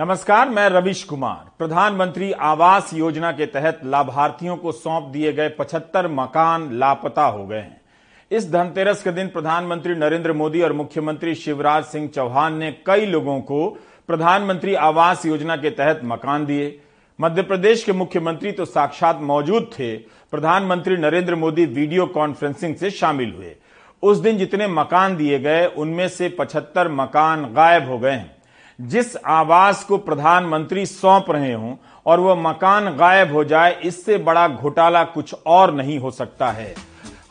नमस्कार, मैं रविश कुमार। प्रधानमंत्री आवास योजना के तहत लाभार्थियों को सौंप दिए गए 75 मकान लापता हो गए हैं। इस धनतेरस के दिन प्रधानमंत्री नरेंद्र मोदी और मुख्यमंत्री शिवराज सिंह चौहान ने कई लोगों को प्रधानमंत्री आवास योजना के तहत मकान दिए। मध्य प्रदेश के मुख्यमंत्री तो साक्षात मौजूद थे। प्रधानमंत्री नरेंद्र मोदी वीडियो कॉन्फ्रेंसिंग से शामिल हुए। उस दिन जितने मकान दिए गए, उनमें से 75 मकान गायब हो गए हैं। जिस आवास को प्रधानमंत्री सौंप रहे हों और वह मकान गायब हो जाए, इससे बड़ा घोटाला कुछ और नहीं हो सकता है।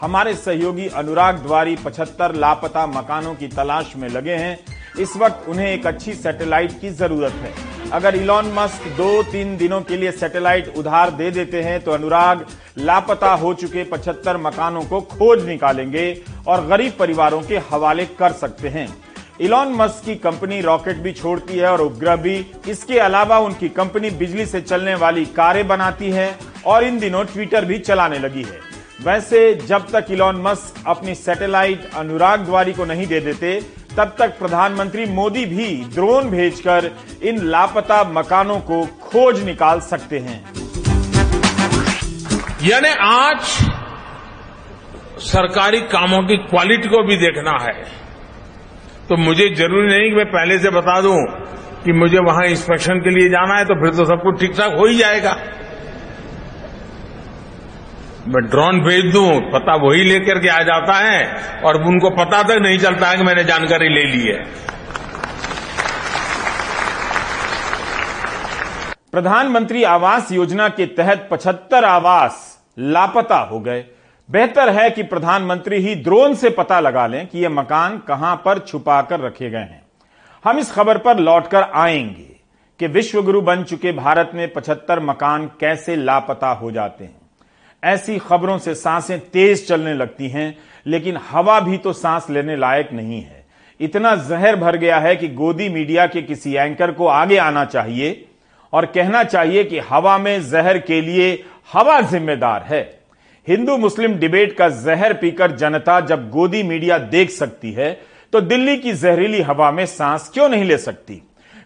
हमारे सहयोगी अनुराग द्वारी 75 लापता मकानों की तलाश में लगे हैं। इस वक्त उन्हें एक अच्छी सैटेलाइट की ज़रूरत है। अगर इलॉन मस्क दो तीन दिनों के लिए सैटेलाइट उधार दे देते हैं तो अनुराग लापता हो चुके 75 मकानों को खोज निकालेंगे और गरीब परिवारों के हवाले कर सकते हैं। इलॉन मस्क की कंपनी रॉकेट भी छोड़ती है और उपग्रह भी। इसके अलावा उनकी कंपनी बिजली से चलने वाली कारें बनाती है और इन दिनों ट्विटर भी चलाने लगी है। वैसे, जब तक इलॉन मस्क अपनी सैटेलाइट अनुराग द्वारी को नहीं दे देते, तब तक प्रधानमंत्री मोदी भी ड्रोन भेजकर इन लापता मकानों को खोज निकाल सकते हैं। यानी आज सरकारी कामों की क्वालिटी को भी देखना है। तो मुझे ज़रूरी नहीं कि मैं पहले से बता दूँ कि मुझे वहाँ इंस्पेक्शन के लिए जाना है तो फिर तो सब कुछ ठीक ठाक हो ही जाएगा। मैं ड्रोन भेज दूँ, पता वही लेकर के आ जाता है, और उनको पता तक नहीं चलता है कि मैंने जानकारी ले ली है। प्रधानमंत्री आवास योजना के तहत 75 आवास लापता हो गए। बेहतर है कि प्रधानमंत्री ही ड्रोन से पता लगा लें कि यह मकान कहाँ पर छुपाकर रखे गए हैं। हम इस खबर पर लौटकर आएँगे कि विश्वगुरु बन चुके भारत में 75 मकान कैसे लापता हो जाते हैं। ऐसी खबरों से साँसें तेज चलने लगती हैं, लेकिन हवा भी तो सांस लेने लायक नहीं है। इतना जहर भर गया है कि गोदी मीडिया के किसी एंकर को आगे आना चाहिए और कहना चाहिए कि हवा में जहर के लिए हवा जिम्मेदार है। हिंदू मुस्लिम डिबेट का जहर पीकर जनता जब गोदी मीडिया देख सकती है तो दिल्ली की जहरीली हवा में सांस क्यों नहीं ले सकती?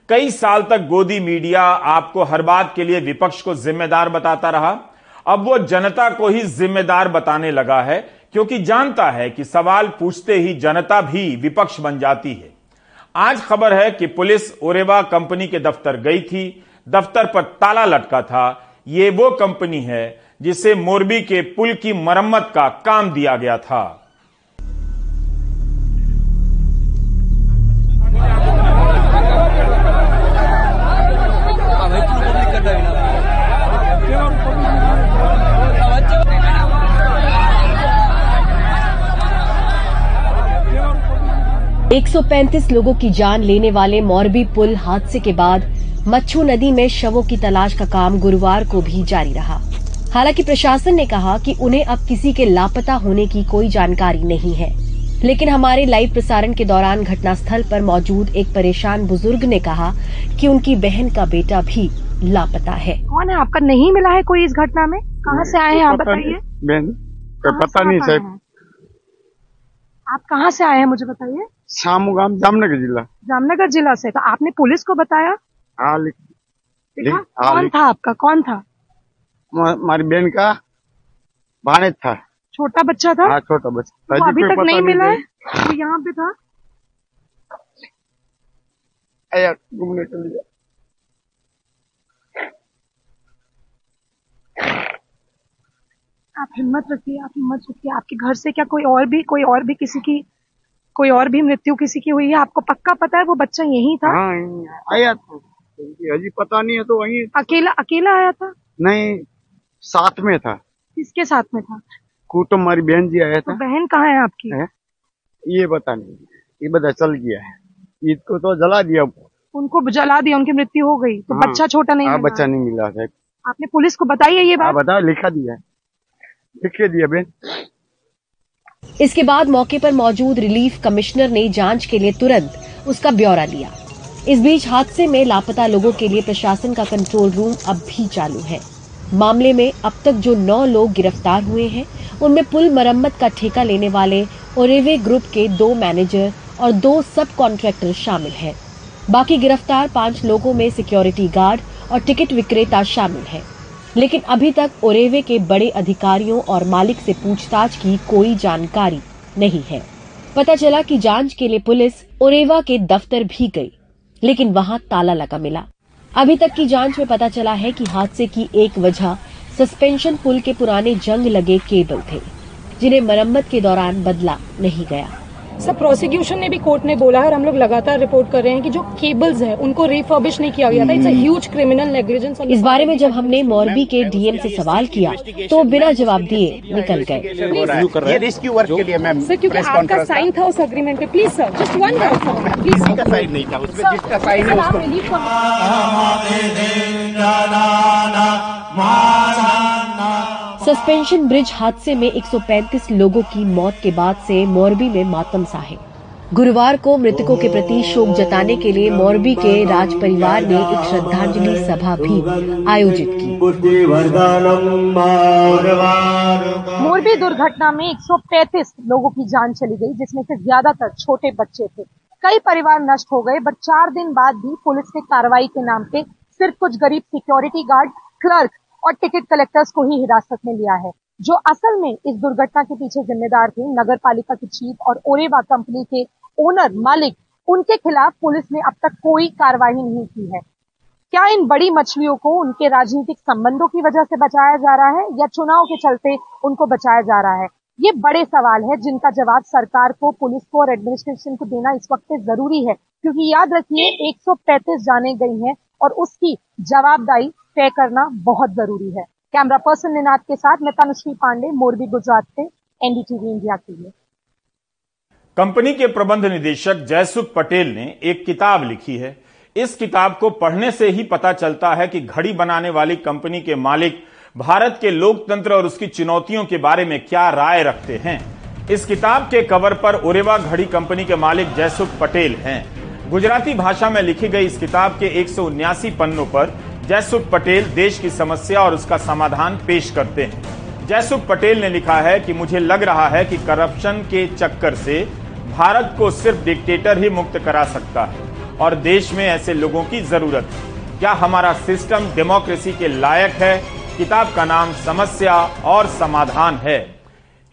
कई साल तक गोदी मीडिया आपको हर बात के लिए विपक्ष को जिम्मेदार बताता रहा। अब वो जनता को ही जिम्मेदार बताने लगा है, क्योंकि जानता है कि सवाल पूछते ही जनता भी विपक्ष बन जाती है। आज खबर है कि पुलिस ओरेवा कंपनी के दफ्तर गई थी। दफ्तर पर ताला लटका था। ये वो कंपनी है जिसे मोरबी के पुल की मरम्मत का काम दिया गया था। एक सौ पैंतीस लोगों की जान लेने वाले मोरबी पुल हादसे के बाद मच्छू नदी में शवों की तलाश का काम गुरुवार को भी जारी रहा। हालाँकि प्रशासन ने कहा कि उन्हें अब किसी के लापता होने की कोई जानकारी नहीं है। लेकिन हमारे लाइव प्रसारण के दौरान घटनास्थल पर मौजूद एक परेशान बुज़ुर्ग ने कहा कि उनकी बहन का बेटा भी लापता है। कौन है? आपका नहीं मिला है कोई इस घटना में? कहाँ से आए हैं? आप बताइए। बहन पता नहीं साहब। आप कहाँ से आए हैं मुझे बताइए? शामू गाँव जामनगर जिला। जामनगर जिला से। तो आपने पुलिस को बताया? हाँ लिख हाँ, कौन था आपका? कौन था? हमारी बहन का भाणेज था छोटा बच्चा था? हाँ छोटा बच्चा। वो अभी तक नहीं मिला है? वो यहाँ पे था? आया घूमने के लिए आप हिम्मत रखिए आप हिम्मत रखिए। आपके घर से क्या कोई और भी कोई और भी किसी की कोई और भी मृत्यु किसी की हुई है? आपको पक्का पता है वो बच्चा यही था? हाँ आया था। अजी पता नहीं है तो वही अकेला अकेला आया था? नहीं साथ में था। किसके साथ में था? कुटुम हमारी बहन जी आया था तो था। बहन कहाँ है आपकी? है? ये पता नहीं। ये बता चल गया है। ईद को तो जला दिया उनको जला दिया उनकी मृत्यु हो गई। तो हाँ। बच्चा छोटा नहीं हाँ बच्चा नहीं मिला था आपने पुलिस को बताई है ये हाँ बात बता लिखा दिया है। लिख के दिया बहन इसके बाद मौके पर मौजूद रिलीफ कमिश्नर ने जाँच के लिए तुरंत उसका ब्यौरा लिया। इस बीच हादसे में लापता लोगों के लिए प्रशासन का कंट्रोल रूम अब भी चालू है। मामले में अब तक जो नौ लोग गिरफ़्तार हुए हैं, उनमें पुल मरम्मत का ठेका लेने वाले ओरेवे ग्रुप के दो मैनेजर और दो सब कॉन्ट्रैक्टर शामिल हैं। बाकी गिरफ़्तार पाँच लोगों में सिक्योरिटी गार्ड और टिकट विक्रेता शामिल है। लेकिन अभी तक ओरेवे के बड़े अधिकारियों और मालिक से पूछताछ की कोई जानकारी नहीं है। पता चला कि जाँच के लिए पुलिस ओरेवा के दफ्तर भी गई, लेकिन वहाँ ताला लगा मिला। अभी तक की जाँच में पता चला है कि हादसे की एक वजह सस्पेंशन पुल के पुराने जंग लगे केबल थे, जिन्हें मरम्मत के दौरान बदला नहीं गया। सब प्रोसिक्यूशन ने भी कोर्ट ने बोला है और हम लोग लगातार रिपोर्ट कर रहे हैं कि जो केबल्स है उनको रिफर्बिश नहीं किया गया था। इट्स ह्यूज क्रिमिनल नेग्लिजेंस इस बारे में जब हमने मोरबी के डीएम से सवाल किया तो बिना जवाब दिए निकल गए। रेस्क्यू वर्क के लिए मैम सर क्योंकि आपका साइन था उस अग्रीमेंट पे please sir just one please का साइन नहीं था उसमें जिसका साइन है उसको सस्पेंशन ब्रिज हादसे में 135 लोगों की मौत के बाद से मोरबी में मातम सा है गुरुवार को मृतकों के प्रति शोक जताने के लिए मोरबी के राज परिवार ने एक श्रद्धांजलि सभा भी आयोजित की। मोरबी दुर्घटना में 135 लोगों की जान चली गई जिसमें से ज़्यादातर छोटे बच्चे थे। कई परिवार नष्ट हो गए बट चार दिन बाद भी पुलिस ने कार्रवाई के नाम पे सिर्फ़ कुछ गरीब सिक्योरिटी गार्ड क्लर्क और टिकट कलेक्टर्स को ही हिरासत में लिया है, जो असल में इस दुर्घटना के पीछे जिम्मेदार थे नगर पालिका की चीफ और ओरेवा कंपनी के ओनर मालिक। उनके खिलाफ पुलिस ने अब तक कोई कार्रवाई नहीं की है। क्या इन बड़ी मछलियों को उनके राजनीतिक संबंधों की वजह से बचाया जा रहा है या चुनाव के चलते उनको बचाया जा रहा है? ये बड़े सवाल है जिनका जवाब सरकार को, पुलिस को और एडमिनिस्ट्रेशन को देना इस वक्त ज़रूरी है, क्योंकि याद रखिए 135 जाने गई हैं और उसकी जवाबदारी तय करना बहुत ज़रूरी है। कैमरा पर्सन निनाद के साथ मैं तनुश्री पांडे, मोरबी गुजरात से, एनडीटीवी इंडिया के लिए। कंपनी के प्रबंध निदेशक जयसुख पटेल ने एक किताब लिखी है। इस किताब को पढ़ने से ही पता चलता है कि घड़ी बनाने वाली कंपनी के मालिक भारत के लोकतंत्र और उसकी चुनौतियों के बारे में क्या राय रखते हैं। इस किताब के कवर पर उरेवा घड़ी कंपनी के मालिक जयसुख पटेल हैं। गुजराती भाषा में लिखी गई इस किताब के एक पन्नों पर जयसुख पटेल देश की समस्या और उसका समाधान पेश करते हैं। जयसुख पटेल ने लिखा है कि मुझे लग रहा है कि करप्शन के चक्कर से भारत को सिर्फ़ डिक्टेटर ही मुक्त करा सकता है और देश में ऐसे लोगों की ज़रूरत है। क्या हमारा सिस्टम डेमोक्रेसी के लायक है? किताब का नाम समस्या और समाधान है।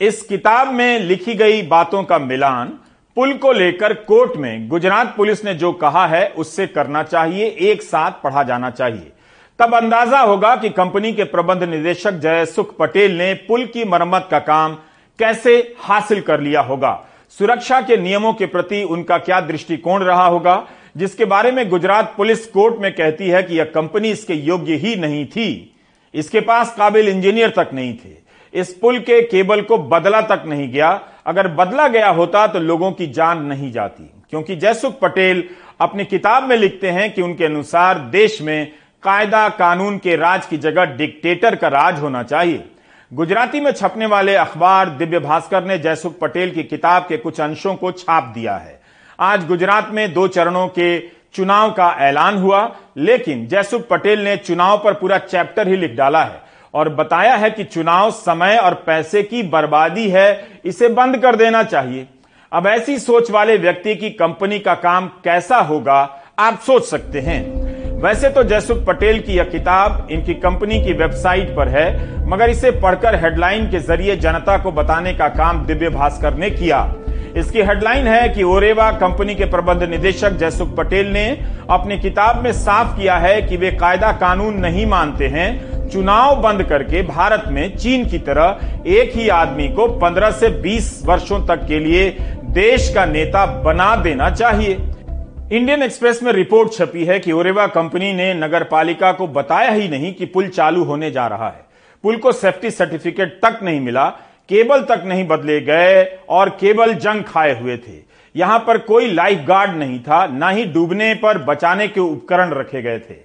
इस किताब में लिखी गई बातों का मिलान पुल को लेकर कोर्ट में गुजरात पुलिस ने जो कहा है, उससे करना चाहिए, एक साथ पढ़ा जाना चाहिए। तब अंदाज़ा होगा कि कंपनी के प्रबंध निदेशक जय सुख पटेल ने पुल की मरम्मत का काम कैसे हासिल कर लिया होगा। सुरक्षा के नियमों के प्रति उनका क्या दृष्टिकोण रहा होगा? जिसके बारे में गुजरात पुलिस कोर्ट में कहती है कि यह कंपनी इसके योग्य ही नहीं थी। इसके पास काबिल इंजीनियर तक नहीं थे। इस पुल के केबल को बदला तक नहीं गया। अगर बदला गया होता तो लोगों की जान नहीं जाती। क्योंकि जयसुख पटेल अपनी किताब में लिखते हैं कि उनके अनुसार देश में कायदा कानून के राज की जगह डिक्टेटर का राज होना चाहिए। गुजराती में छपने वाले अखबार दिव्य भास्कर ने जयसुख पटेल की किताब के कुछ अंशों को छाप दिया है। आज गुजरात में दो चरणों के चुनाव का ऐलान हुआ, लेकिन जयसुख पटेल ने चुनाव पर पूरा चैप्टर ही लिख डाला है। और बताया है कि चुनाव समय और पैसे की बर्बादी है, इसे बंद कर देना चाहिए। अब ऐसी सोच वाले व्यक्ति की कंपनी का काम कैसा होगा, आप सोच सकते हैं। वैसे तो जयसुख पटेल की यह किताब इनकी कंपनी की वेबसाइट पर है, मगर इसे पढ़कर हेडलाइन के ज़रिए जनता को बताने का काम दिव्य भास्कर ने किया। इसकी हेडलाइन है कि ओरेवा कंपनी के प्रबंध निदेशक जयसुख पटेल ने अपनी किताब में साफ़ किया है कि वे कायदा कानून नहीं मानते हैं। चुनाव बंद करके भारत में चीन की तरह एक ही आदमी को 15 से 20 वर्षों तक के लिए देश का नेता बना देना चाहिए। इंडियन एक्सप्रेस में रिपोर्ट छपी है कि ओरेवा कंपनी ने नगर पालिका को बताया ही नहीं कि पुल चालू होने जा रहा है। पुल को सेफ्टी सर्टिफिकेट तक नहीं मिला केबल तक नहीं बदले गए और केबल जंग खाए हुए थे। यहाँ पर कोई लाइफ गार्ड नहीं था, ना ही डूबने पर बचाने के उपकरण रखे गए थे।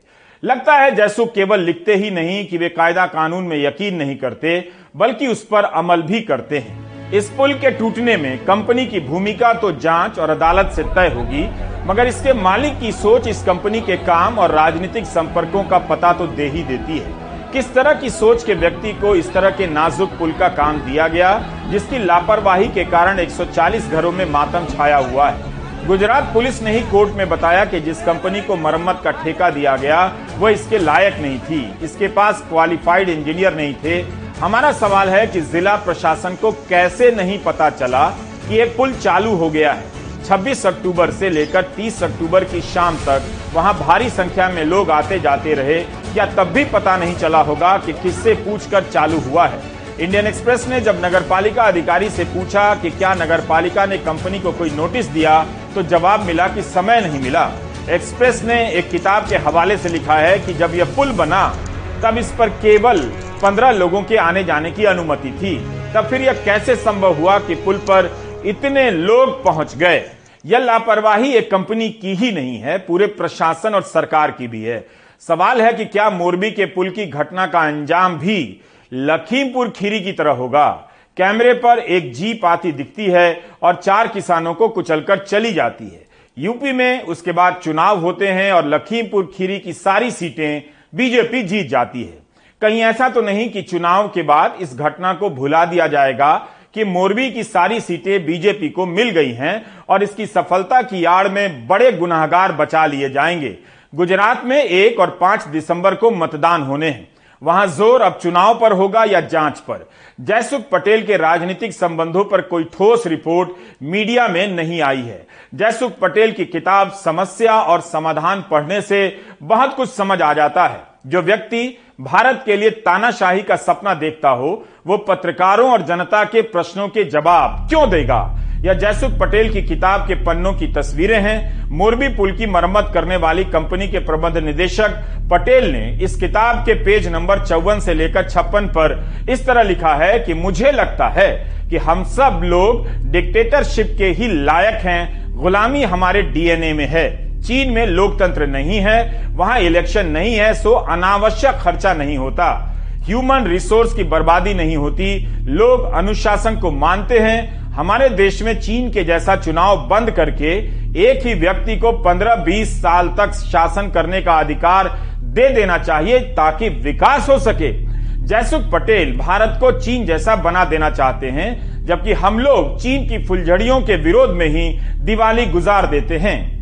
लगता है जैसुख केवल लिखते ही नहीं कि वे कायदा कानून में यकीन नहीं करते, बल्कि उस पर अमल भी करते हैं। इस पुल के टूटने में कंपनी की भूमिका तो जाँच और अदालत से तय होगी, मगर इसके मालिक की सोच इस कंपनी के काम और राजनीतिक संपर्कों का पता तो दे ही देती है। किस तरह की सोच के व्यक्ति को इस तरह के नाजुक पुल का काम दिया गया, जिसकी लापरवाही के कारण 140 घरों में मातम छाया हुआ है? गुजरात पुलिस ने ही कोर्ट में बताया कि जिस कंपनी को मरम्मत का ठेका दिया गया, वह इसके लायक नहीं थी। इसके पास क्वालिफाइड इंजीनियर नहीं थे। हमारा सवाल है कि जिला प्रशासन को कैसे नहीं पता चला कि यह पुल चालू हो गया है? 26 अक्टूबर से लेकर 30 अक्टूबर की शाम तक वहाँ भारी संख्या में लोग आते जाते रहे। क्या तब भी पता नहीं चला होगा कि किससे पूछकर चालू हुआ है। इंडियन एक्सप्रेस ने जब नगरपालिका अधिकारी से पूछा कि क्या नगरपालिका ने कंपनी को कोई नोटिस दिया तो जवाब मिला कि समय नहीं मिला। एक्सप्रेस ने एक किताब के हवाले से लिखा है कि जब यह पुल बना, तब इस पर केवल पंद्रह लोगों के आने जाने की अनुमति थी। तब फिर यह कैसे संभव हुआ कि पुल पर इतने लोग पहुँच गए। यह लापरवाही एक कंपनी की ही नहीं है, पूरे प्रशासन और सरकार की भी है। सवाल है कि क्या मोरबी के पुल की घटना का अंजाम भी लखीमपुर खीरी की तरह होगा? कैमरे पर एक जीप आती दिखती है और चार किसानों को कुचलकर चली जाती है। यूपी में उसके बाद चुनाव होते हैं और लखीमपुर खीरी की सारी सीटें बीजेपी जीत जाती है। कहीं ऐसा तो नहीं कि चुनाव के बाद इस घटना को भुला दिया जाएगा कि मोरबी की सारी सीटें बीजेपी को मिल गई हैं और इसकी सफलता की आड़ में बड़े गुनाहगार बचा लिए जाएँगे। गुजरात में एक और पाँच दिसंबर को मतदान होने हैं। वहाँ ज़ोर अब चुनाव पर होगा या जाँच पर? जयसुख पटेल के राजनीतिक संबंधों पर कोई ठोस रिपोर्ट मीडिया में नहीं आई है। जयसुख पटेल की किताब समस्या और समाधान पढ़ने से बहुत कुछ समझ आ जाता है। जो व्यक्ति भारत के लिए तानाशाही का सपना देखता हो, वो पत्रकारों और जनता के प्रश्नों के जवाब क्यों देगा? या जयसुख पटेल की किताब के पन्नों की तस्वीरें हैं? मोरबी पुल की मरम्मत करने वाली कंपनी के प्रबंध निदेशक पटेल ने इस किताब के पेज नंबर चौवन से लेकर छप्पन पर इस तरह लिखा है कि मुझे लगता है कि हम सब लोग डिक्टेटरशिप के ही लायक हैं, गुलामी हमारे डीएनए में है। चीन में लोकतंत्र नहीं है, वहाँ इलेक्शन नहीं है सो अनावश्यक खर्चा नहीं होता। ह्यूमन रिसोर्स की बर्बादी नहीं होती। लोग अनुशासन को मानते हैं। हमारे देश में चीन के जैसा चुनाव बंद करके एक ही व्यक्ति को 15-20 साल तक शासन करने का अधिकार दे देना चाहिए ताकि विकास हो सके। जयसुख पटेल भारत को चीन जैसा बना देना चाहते हैं, जबकि हम लोग चीन की फुलझड़ियों के विरोध में ही दिवाली गुजार देते हैं।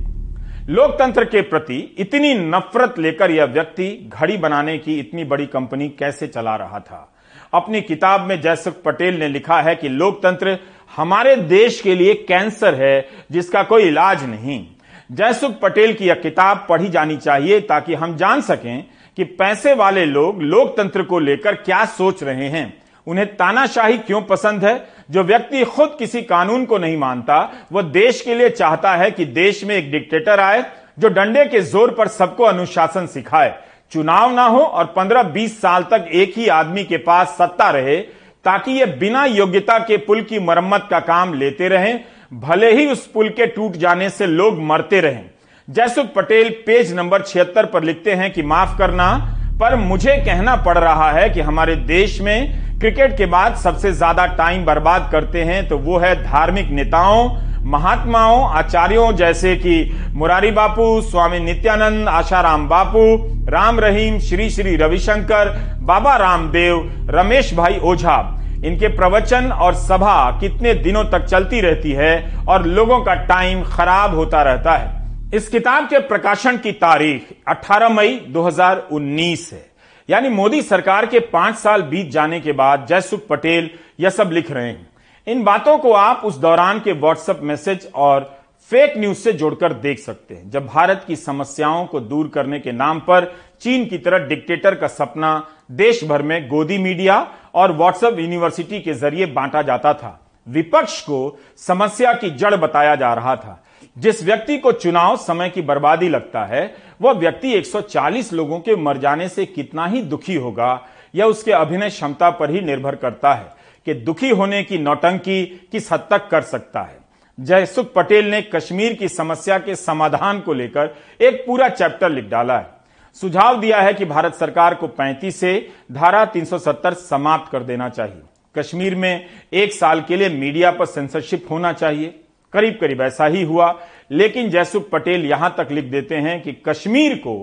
लोकतंत्र के प्रति इतनी नफरत लेकर यह व्यक्ति घड़ी बनाने की इतनी बड़ी कंपनी कैसे चला रहा था? अपनी किताब में जयसुख पटेल ने लिखा है कि लोकतंत्र हमारे देश के लिए कैंसर है, जिसका कोई इलाज नहीं। जयसुख पटेल की यह किताब पढ़ी जानी चाहिए ताकि हम जान सकें कि पैसे वाले लोग लोकतंत्र को लेकर क्या सोच रहे हैं। उन्हें तानाशाही क्यों पसंद है? जो व्यक्ति खुद किसी कानून को नहीं मानता वह देश के लिए चाहता है कि देश में एक डिक्टेटर आए, जो डंडे के ज़ोर पर सबको अनुशासन सिखाए। चुनाव ना हो और 15-20 साल तक एक ही आदमी के पास सत्ता रहे, ताकि ये बिना योग्यता के पुल की मरम्मत का काम लेते रहें, भले ही उस पुल के टूट जाने से लोग मरते रहें। जयसुख पटेल पेज नंबर छिहत्तर पर लिखते हैं कि माफ़ करना, पर मुझे कहना पड़ रहा है कि हमारे देश में क्रिकेट के बाद सबसे ज़्यादा टाइम बर्बाद करते हैं तो वो है धार्मिक नेताओं, महात्माओं, आचार्यों, जैसे कि मुरारी बापू, स्वामी नित्यानंद, आशाराम बापू, राम रहीम, श्री श्री रविशंकर, बाबा रामदेव, रमेश भाई ओझा। इनके प्रवचन और सभा कितने दिनों तक चलती रहती है और लोगों का टाइम खराब होता रहता है। इस किताब के प्रकाशन की तारीख 18 मई 2019 है। यानी मोदी सरकार के पाँच साल बीत जाने के बाद जयसुख पटेल यह सब लिख रहे हैं। इन बातों को आप उस दौरान के व्हाट्सएप मैसेज और फेक न्यूज़ से जोड़कर देख सकते हैं। जब भारत की समस्याओं को दूर करने के नाम पर चीन की तरह डिक्टेटर का सपना देश भर में गोदी मीडिया और व्हाट्सएप यूनिवर्सिटी के ज़रिए बांटा जाता था। विपक्ष को समस्या की जड़ बताया जा रहा था। जिस व्यक्ति को चुनाव समय की बर्बादी लगता है, वह व्यक्ति 140 लोगों के मर जाने से कितना ही दुखी होगा यह उसके अभिनय क्षमता पर ही निर्भर करता है कि दुखी होने की नौटंकी किस हद तक कर सकता है। जयसुख पटेल ने कश्मीर की समस्या के समाधान को लेकर एक पूरा चैप्टर लिख डाला है। सुझाव दिया है कि भारत सरकार को 35 से धारा 370 समाप्त कर देना चाहिए। कश्मीर में एक साल के लिए मीडिया पर सेंसरशिप होना चाहिए। करीब करीब ऐसा ही हुआ। लेकिन जयसुख पटेल यहाँ तक लिख देते हैं कि कश्मीर को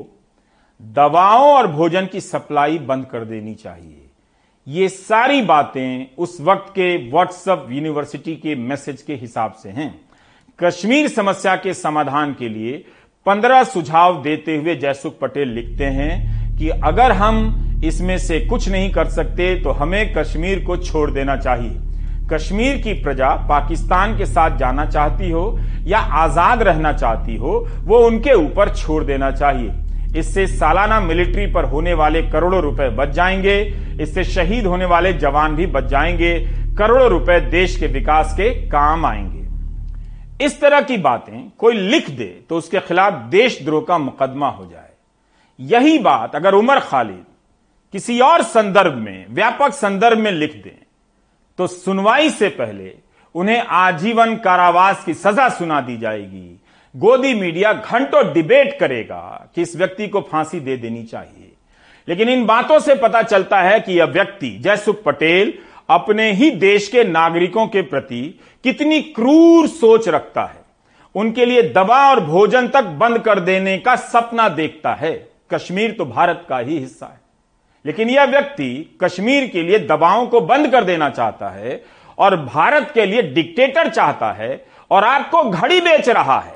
दवाओं और भोजन की सप्लाई बंद कर देनी चाहिए। ये सारी बातें उस वक्त के व्हाट्सएप यूनिवर्सिटी के मैसेज के हिसाब से हैं। कश्मीर समस्या के समाधान के लिए पंद्रह सुझाव देते हुए जयसुख पटेल लिखते हैं कि अगर हम इसमें से कुछ नहीं कर सकते तो हमें कश्मीर को छोड़ देना चाहिए। कश्मीर की प्रजा पाकिस्तान के साथ जाना चाहती हो या आज़ाद रहना चाहती हो, वो उनके ऊपर छोड़ देना चाहिए। इससे सालाना मिलिट्री पर होने वाले करोड़ों रुपए बच जाएँगे, इससे शहीद होने वाले जवान भी बच जाएँगे, करोड़ों रुपए देश के विकास के काम आएँगे। इस तरह की बातें कोई लिख दे तो उसके खिलाफ देशद्रोह का मुकदमा हो जाए। यही बात अगर उमर खालिद किसी और संदर्भ में, व्यापक संदर्भ में लिख दें तो सुनवाई से पहले उन्हें आजीवन कारावास की सजा सुना दी जाएगी। गोदी मीडिया घंटों डिबेट करेगा कि इस व्यक्ति को फांसी दे देनी चाहिए। लेकिन इन बातों से पता चलता है कि यह व्यक्ति, जयसुख पटेल, अपने ही देश के नागरिकों के प्रति कितनी क्रूर सोच रखता है। उनके लिए दवा और भोजन तक बंद कर देने का सपना देखता है। कश्मीर तो भारत का ही हिस्सा है। लेकिन यह व्यक्ति कश्मीर के लिए दबाओं को बंद कर देना चाहता है और भारत के लिए डिक्टेटर चाहता है और आपको घड़ी बेच रहा है।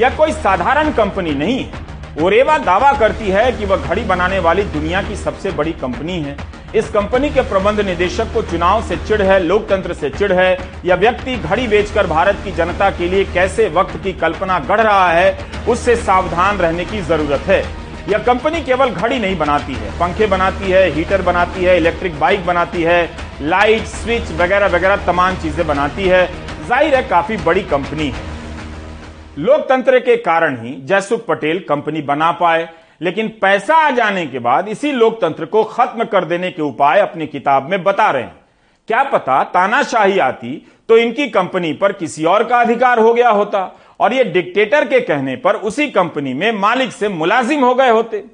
यह कोई साधारण कंपनी नहीं है। ओरेवा दावा करती है कि वह घड़ी बनाने वाली दुनिया की सबसे बड़ी कंपनी है। इस कंपनी के प्रबंध निदेशक को चुनाव से चिढ़ है, लोकतंत्र से चिढ़ है। यह व्यक्ति घड़ी बेचकर भारत की जनता के लिए कैसे वक्त की कल्पना गढ़ रहा है, उससे सावधान रहने की ज़रूरत है। यह कंपनी केवल घड़ी नहीं बनाती है, पंखे बनाती है, हीटर बनाती है, इलेक्ट्रिक बाइक बनाती है, लाइट, स्विच वगैरह वगैरह तमाम चीज़ें बनाती है। ज़ाहिर है, काफ़ी बड़ी कंपनी है। लोकतंत्र के कारण ही जयसुख पटेल कंपनी बना पाए, लेकिन पैसा आ जाने के बाद इसी लोकतंत्र को खत्म कर देने के उपाय अपनी किताब में बता रहे हैं। क्या पता तानाशाही आती तो इनकी कंपनी पर किसी और का अधिकार हो गया होता। और ये डिक्टेटर के कहने पर उसी कंपनी में मालिक से मुलाजिम हो गए होते।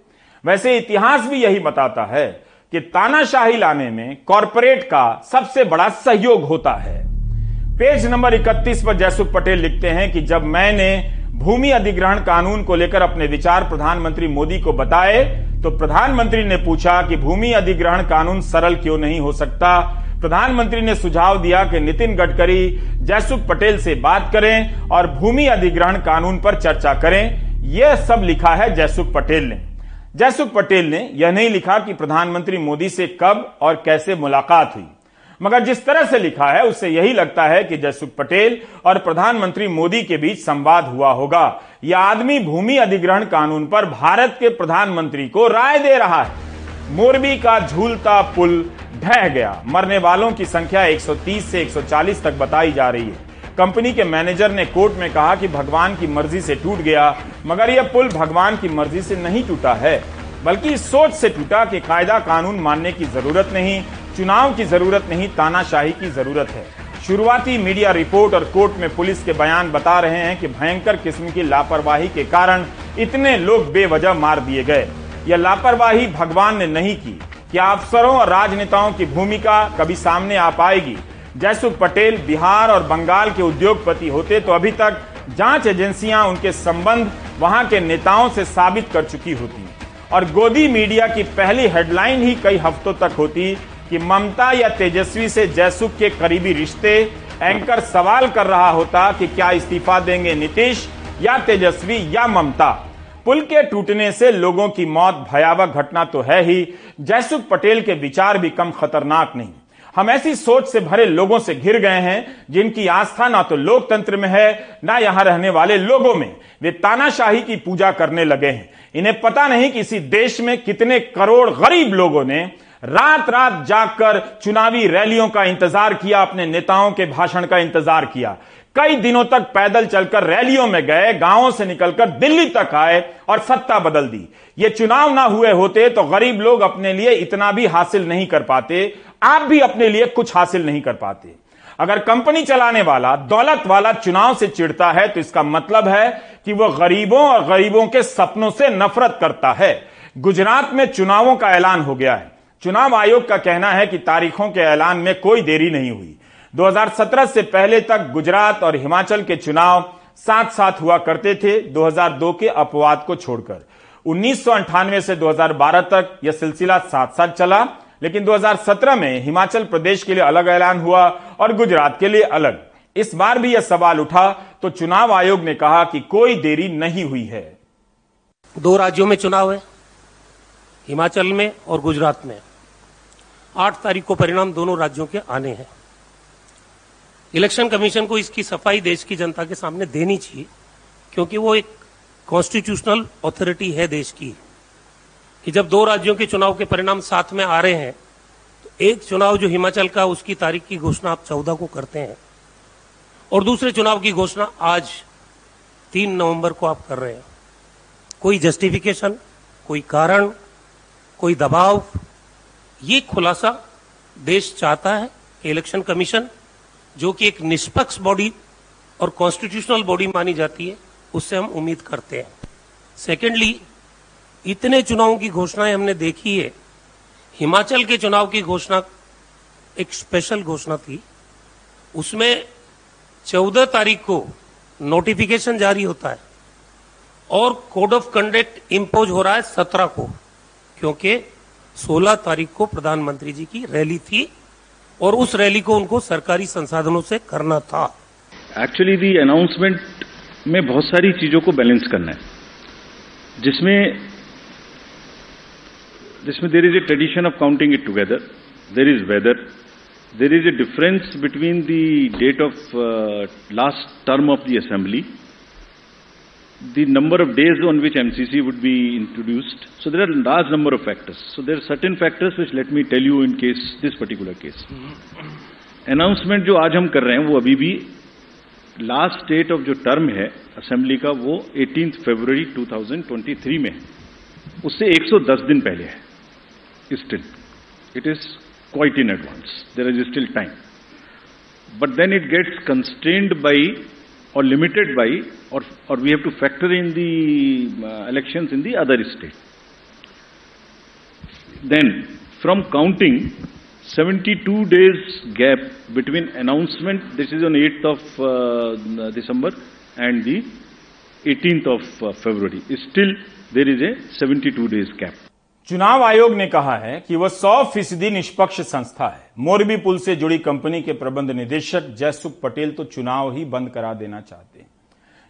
वैसे इतिहास भी यही बताता है कि तानाशाही लाने में कॉरपोरेट का सबसे बड़ा सहयोग होता है। पेज नंबर 31 पर जयसुख पटेल लिखते हैं कि जब मैंने भूमि अधिग्रहण कानून को लेकर अपने विचार प्रधानमंत्री मोदी को बताए तो प्रधानमंत्री ने पूछा कि भूमि अधिग्रहण कानून सरल क्यों नहीं हो सकता? प्रधानमंत्री ने सुझाव दिया कि नितिन गडकरी, जयसुख पटेल से बात करें और भूमि अधिग्रहण कानून पर चर्चा करें। यह सब लिखा है जयसुख पटेल ने। जयसुख पटेल ने यह नहीं लिखा कि प्रधानमंत्री मोदी से कब और कैसे मुलाकात हुई। मगर जिस तरह से लिखा है, उससे यही लगता है कि जयसुख पटेल और प्रधानमंत्री मोदी के बीच संवाद हुआ होगा। यह आदमी भूमि अधिग्रहण कानून पर भारत के प्रधानमंत्री को राय दे रहा है। मोरबी का झूलता पुल ढह गया। मरने वालों की संख्या 130 से 140 तक बताई जा रही है। कंपनी के मैनेजर ने कोर्ट में कहा कि भगवान की मर्ज़ी से टूट गया, मगर यह पुल भगवान की मर्ज़ी से नहीं टूटा है, बल्कि इस सोच से टूटा कि कायदा कानून मानने की ज़रूरत नहीं, चुनाव की ज़रूरत नहीं, तानाशाही की ज़रूरत है। शुरुआती मीडिया रिपोर्ट और कोर्ट में पुलिस के बयान बता रहे हैं कि भयंकर किस्म की लापरवाही के कारण इतने लोग बेवजह मार दिए गए। यह लापरवाही भगवान ने नहीं की क्या अफसरों और राजनेताओं की भूमिका कभी सामने आ पाएगी। जयसुख पटेल बिहार और बंगाल के उद्योगपति होते तो अभी तक जाँच एजेंसियाँ उनके संबंध वहाँ के नेताओं से साबित कर चुकी होती। और गोदी मीडिया की पहली हेडलाइन ही कई हफ्तों तक होती कि ममता या तेजस्वी से जयसुख के करीबी रिश्ते एंकर सवाल कर रहा होता कि क्या इस्तीफा देंगे नीतीश या तेजस्वी या ममता। पुल के टूटने से लोगों की मौत भयावह घटना तो है ही। जयसुख पटेल के विचार भी कम खतरनाक नहीं। हम ऐसी सोच से भरे लोगों से घिर गए हैं, जिनकी आस्था ना तो लोकतंत्र में है, ना यहाँ रहने वाले लोगों में। वे तानाशाही की पूजा करने लगे हैं। इन्हें पता नहीं कि इसी देश में कितने करोड़ गरीब लोगों ने रात रात जागकर चुनावी रैलियों का इंतज़ार किया, अपने नेताओं के भाषण का इंतज़ार किया। कई दिनों तक पैदल चलकर रैलियों में गए, गाँवों से निकलकर दिल्ली तक आए और सत्ता बदल दी। ये चुनाव ना हुए होते तो गरीब लोग अपने लिए इतना भी हासिल नहीं कर पाते, आप भी अपने लिए कुछ हासिल नहीं कर पाते। अगर कंपनी चलाने वाला, दौलत वाला चुनाव से चिढ़ता है तो इसका मतलब है कि वह गरीबों और गरीबों के सपनों से नफरत करता है। गुजरात में चुनावों का ऐलान हो गया है। चुनाव आयोग का कहना है कि तारीखों के ऐलान में कोई देरी नहीं हुई। 2017 से पहले तक गुजरात और हिमाचल के चुनाव साथ साथ हुआ करते थे। 2002 के अपवाद को छोड़कर। उन्नीस से 2012 तक यह सिलसिला साथ साथ चला, लेकिन 2017 में हिमाचल प्रदेश के लिए अलग ऐलान हुआ और गुजरात के लिए अलग। इस बार भी यह सवाल उठा तो चुनाव आयोग ने कहा कि कोई देरी नहीं हुई है। दो राज्यों में चुनाव है, हिमाचल में और गुजरात में। आठ तारीख को परिणाम दोनों राज्यों के आने हैं। इलेक्शन कमीशन को इसकी सफ़ाई देश की जनता के सामने देनी चाहिए, क्योंकि वो एक कॉन्स्टिट्यूशनल अथॉरिटी है देश की, कि जब दो राज्यों के चुनाव के परिणाम साथ में आ रहे हैं तो एक चुनाव जो हिमाचल का, उसकी तारीख की घोषणा आप चौदह को करते हैं, और दूसरे चुनाव की घोषणा आज तीन नवंबर को आप कर रहे हैं। कोई जस्टिफिकेशन कोई कारण, कोई दबाव, ये खुलासा देश चाहता है इलेक्शन कमीशन जो कि एक निष्पक्ष बॉडी और कॉन्स्टिट्यूशनल बॉडी मानी जाती है, उससे हम उम्मीद करते हैं। सेकेंडली इतने चुनावों की घोषणाएँ हमने देखी है। हिमाचल के चुनाव की घोषणा, एक स्पेशल घोषणा थी। उसमें चौदह तारीख को नोटिफिकेशन जारी होता है और कोड ऑफ़ कंडक्ट इम्पोज हो रहा है सत्रह को, क्योंकि 16 तारीख को प्रधानमंत्री जी की रैली थी। और उस रैली को उनको सरकारी संसाधनों से करना था। एक्चुअली दी अनाउंसमेंट में बहुत सारी चीज़ों को बैलेंस करना है। जिसमें जिसमें there is a tradition of counting it together there is whether there is a difference between the date of last term of the assembly the number of days on which MCC would be introduced. So there are large number of factors. So there are certain factors which let me tell you in case this particular case. Announcement जो आज हम कर रहे हैं वो अभी भी last date of जो टर्म है असेंबली का वो 18 फरवरी 2023 में है उससे 110 दिन पहले है still it is quite in advance there is still time but then it gets constrained by or limited by, or, or we have to factor in the uh, elections in the other state. Then, from counting, 72 days gap between announcement, this is on 8th of uh, December, and the 18th of uh, February. Still, there is a 72 days gap. चुनाव आयोग ने कहा है कि वह 100 फ़ीसदी निष्पक्ष संस्था है। मोरबी पुल से जुड़ी कंपनी के प्रबंध निदेशक जयसुख पटेल तो चुनाव ही बंद करा देना चाहते हैं।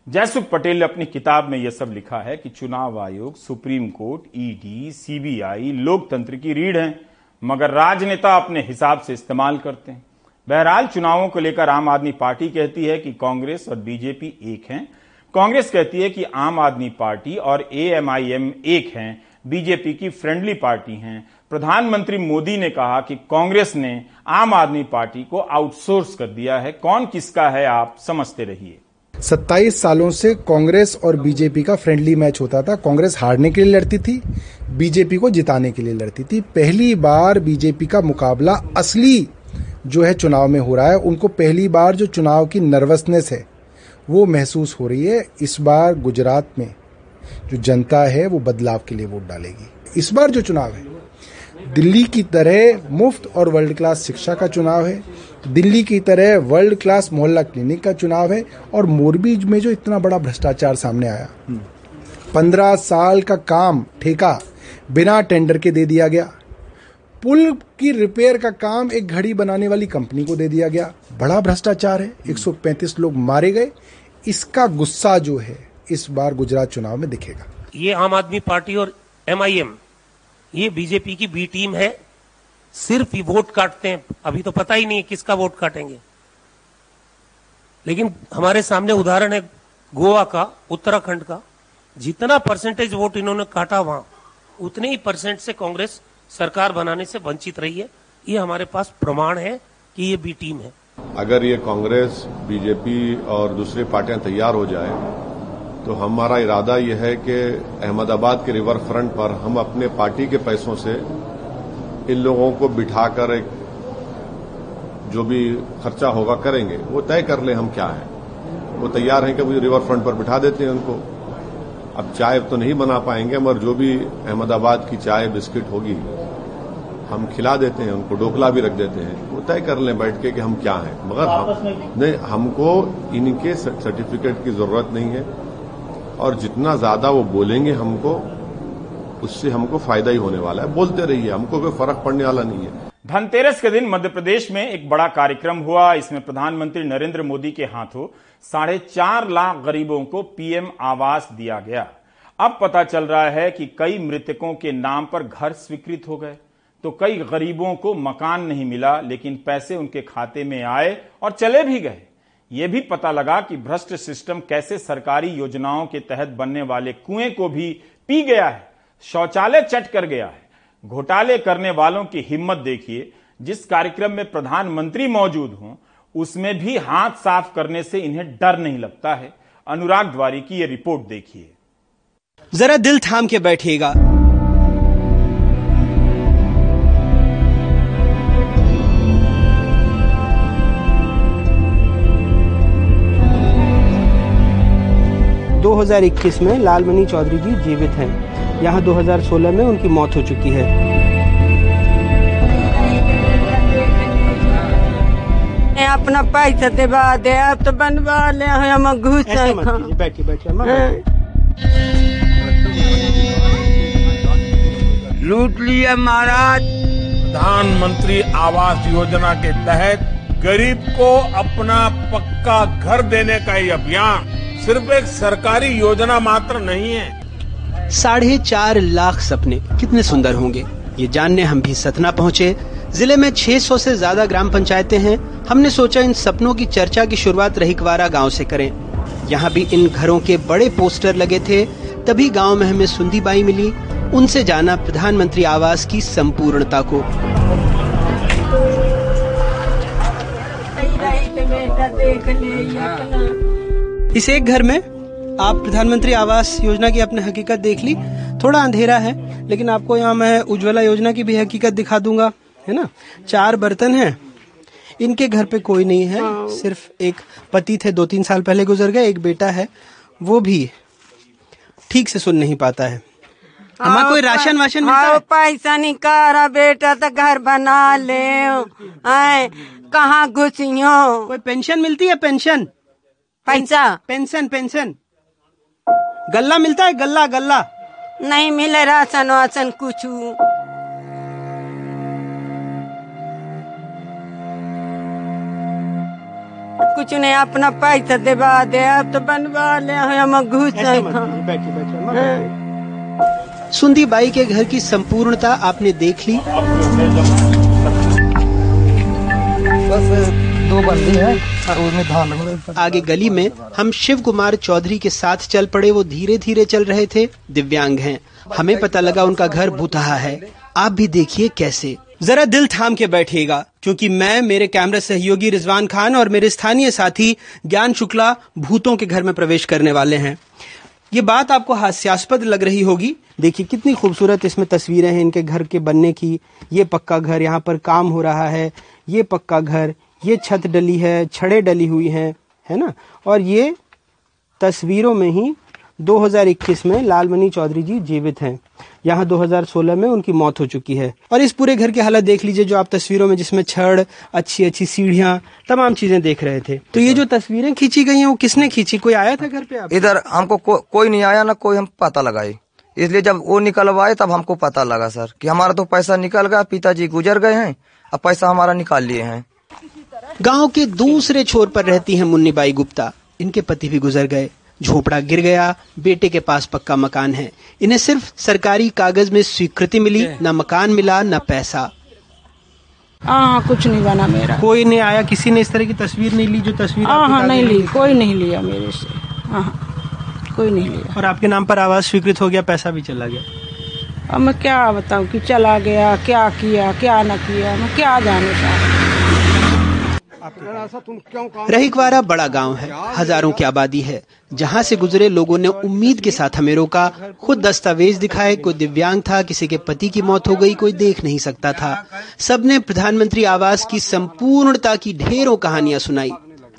जयसुख पटेल ने अपनी किताब में यह सब लिखा है कि चुनाव आयोग, सुप्रीम कोर्ट, ईडी, सीबीआई लोकतंत्र की रीढ़ है, मगर राजनेता अपने हिसाब से इस्तेमाल करते हैं। बहरहाल चुनावों को लेकर आम आदमी पार्टी कहती है कि कांग्रेस और बीजेपी एक हैं। कांग्रेस कहती है कि आम आदमी पार्टी और एएमआईएम एक हैं बीजेपी की फ्रेंडली पार्टी हैं। प्रधानमंत्री मोदी ने कहा कि कांग्रेस ने आम आदमी पार्टी को आउटसोर्स कर दिया है। कौन किसका है आप समझते रहिए। 27 सालों से कांग्रेस और बीजेपी का फ्रेंडली मैच होता था। कांग्रेस हारने के लिए लड़ती थी, बीजेपी को जिताने के लिए लड़ती थी। पहली बार बीजेपी का मुकाबला असली जो है चुनाव में हो रहा है, उनको पहली बार जो चुनाव की नर्वसनेस है, वो महसूस हो रही है इस बार गुजरात में। जो जनता है वो बदलाव के लिए वोट डालेगी। इस बार जो चुनाव है, दिल्ली की तरह मुफ़्त और वर्ल्ड क्लास शिक्षा का चुनाव है, दिल्ली की तरह वर्ल्ड क्लास मोहल्ला क्लिनिक का चुनाव है और मोरबी में जो इतना बड़ा भ्रष्टाचार सामने आया, पंद्रह साल का काम ठेका बिना टेंडर के दे दिया गया। पुल की रिपेयर का काम एक घड़ी बनाने वाली कंपनी को दे दिया गया। बड़ा भ्रष्टाचार है 135 लोग मारे गए। इसका गुस्सा जो है इस बार गुजरात चुनाव में दिखेगा। ये आम आदमी पार्टी और एमआईएम ये बीजेपी की बी टीम है। सिर्फ़ ही वोट काटते हैं। अभी तो पता ही नहीं है किसका वोट काटेंगे। लेकिन हमारे सामने उदाहरण है गोवा का उत्तराखंड का। जितना परसेंटेज वोट इन्होंने काटा वहाँ उतने ही परसेंट से कांग्रेस सरकार बनाने से वंचित रही है। ये हमारे पास प्रमाण है कि ये बी टीम है। अगर ये कांग्रेस बीजेपी और दूसरी पार्टियाँ तैयार हो जाए तो हमारा इरादा यह है कि अहमदाबाद के रिवर फ्रंट पर हम अपने पार्टी के पैसों से इन लोगों को बिठाकर एक जो भी खर्चा होगा करेंगे वो तय कर ले हम क्या है। वो तैयार हैं कि वो रिवर फ्रंट पर बिठा देते हैं उनको। अब चाय तो नहीं बना पाएँगे मगर जो भी अहमदाबाद की चाय बिस्किट होगी हम खिला देते हैं उनको डोकला भी रख देते हैं। वो तय कर लें बैठ के कि हम क्या हैं। मगर हम नहीं हमको इनके सर्टिफिकेट की ज़रूरत नहीं है। और जितना ज़्यादा वो बोलेंगे हमको, उससे हमको फ़ायदा ही होने वाला है। बोलते रहिए, हमको कोई फ़र्क पड़ने वाला नहीं है। धनतेरस के दिन मध्य प्रदेश में एक बड़ा कार्यक्रम हुआ, इसमें प्रधानमंत्री नरेंद्र मोदी के हाथों साढ़े चार लाख गरीबों को पीएम आवास दिया गया। अब पता चल रहा है कि कई मृतकों के नाम पर घर स्वीकृत हो गए। तो कई गरीबों को मकान नहीं मिला, लेकिन पैसे उनके खाते में आए और चले भी गए। यह भी पता लगा कि भ्रष्ट सिस्टम कैसे सरकारी योजनाओं के तहत बनने वाले कुएँ को भी पी गया है, शौचालय चट कर गया है। घोटाले करने वालों की हिम्मत देखिए, जिस कार्यक्रम में प्रधानमंत्री मौजूद हों, उसमें भी हाथ साफ़ करने से इन्हें डर नहीं लगता है। अनुराग द्वारी की यह रिपोर्ट देखिए। जरा दिल थाम के बैठिएगा। दो हज़ार इक्कीस में लालमणि चौधरी जी जीवित हैं। यहाँ 2016 में उनकी मौत हो चुकी है। अपना पैसा देवा दे अब तो बनवा ले हम घुस बैठिए बैठिए लूट लिया महाराज। प्रधानमंत्री आवास योजना के तहत गरीब को अपना पक्का घर देने का ये अभियान सिर्फ़ एक सरकारी योजना मात्र नहीं है। साढ़े चार लाख सपने। कितने सुंदर होंगे। ये जानने हम भी सतना पहुँचे। ज़िले में 600 से ज़्यादा ग्राम पंचायतें हैं। हमने सोचा इन सपनों की चर्चा की शुरुआत रहीकवारा गाँव से करें। यहाँ भी इन घरों के बड़े पोस्टर लगे थे। तभी गाँव में हमें सुंदी बाई मिली। उनसे जाना प्रधानमंत्री आवास की संपूर्णता को। इस एक घर में आप प्रधानमंत्री आवास योजना की अपने हकीकत देख ली। थोड़ा अंधेरा है लेकिन आपको यहाँ मैं उज्ज्वला योजना की भी हकीकत दिखा दूँगा है ना? चार बर्तन हैं। इनके घर पे कोई नहीं है सिर्फ़ एक पति थे दो तीन साल पहले गुजर गए एक बेटा है वो भी ठीक से सुन नहीं पाता है। हमारा कोई राशन वाशन मिलता हाँ, है? पैसा निकारा बेटा तो घर बना ले कहाँ घुसियो? कोई पेंशन मिलती है पेंशन? पैसा पेंशन पेंशन। गल्ला मिलता है? गल्ला गल्ला। नहीं मिले राशन वासन कुछ। कुछ नहीं अपना पैसा देवा दे अब तो बनवा ले हम घुस बैठिए सुंदी बाई के घर की संपूर्णता आपने देख ली? बस दो उसमें धान आगे गली में हम शिव कुमार चौधरी के साथ चल पड़े, वो धीरे धीरे चल रहे थे। दिव्यांग हैं। हमें पता लगा उनका घर भूतहा है। आप भी देखिए कैसे। जरा दिल थाम के बैठिएगा, क्योंकि मैं, मेरे कैमरा सहयोगी रिजवान खान और मेरे स्थानीय साथी ज्ञान शुक्ला भूतों के घर में प्रवेश करने वाले हैं। ये बात आपको हास्यास्पद लग रही होगी। देखिए, कितनी खूबसूरत इसमें तस्वीरें हैं इनके घर के बनने की। ये पक्का घर, यहाँ पर काम हो रहा है। ये पक्का घर ये छत डली है छड़े डली हुई हैं है ना? और ये तस्वीरों में ही 2021 में लालमणि चौधरी जी जीवित हैं। यहाँ 2016 में उनकी मौत हो चुकी है। और इस पूरे घर की हालत देख लीजिए जो आप तस्वीरों में जिसमें छड़ अच्छी अच्छी सीढ़ियाँ तमाम चीज़ें देख रहे थे। तो ये जो तस्वीरें खींची गई हैं वो किसने खींची? कोई आया था घर पे आप? इधर हमको को, कोई नहीं आया ना कोई हम पता लगाए इसलिए जब वो निकलवाए तब हमको पता लगा सर कि हमारा तो पैसा निकल गया पिताजी गुजर गए हैं अब पैसा हमारा निकाल लिए हैं। गाँव के दूसरे छोर पर रहती हैं मुन्नी बाई गुप्ता। इनके पति भी गुजर गए। झोपड़ा गिर गया। बेटे के पास पक्का मकान है। इन्हें सिर्फ़ सरकारी कागज़ में स्वीकृति मिली न मकान मिला न पैसा। हाँ कुछ नहीं बना मेरा। कोई नहीं आया किसी ने इस तरह की तस्वीर नहीं ली जो तस्वीर हाँ हाँ नहीं ली। कोई नहीं लिया मेरे से। हाँ कोई नहीं लिया। और आपके नाम पर आवाज़ स्वीकृत हो गया पैसा भी चला गया। अब मैं क्या बताऊँ कि चला गया क्या किया क्या न किया मैं क्या जानू साहब? रहीकवारा बड़ा गाँव है। हज़ारों की आबादी है। जहाँ से गुजरे लोगों ने उम्मीद के साथ हमें रोका खुद दस्तावेज़ दिखाए कोई दिव्यांग था किसी के पति की मौत हो गई कोई देख नहीं सकता था। सबने प्रधानमंत्री आवास की संपूर्णता की ढेरों कहानियाँ सुनाई।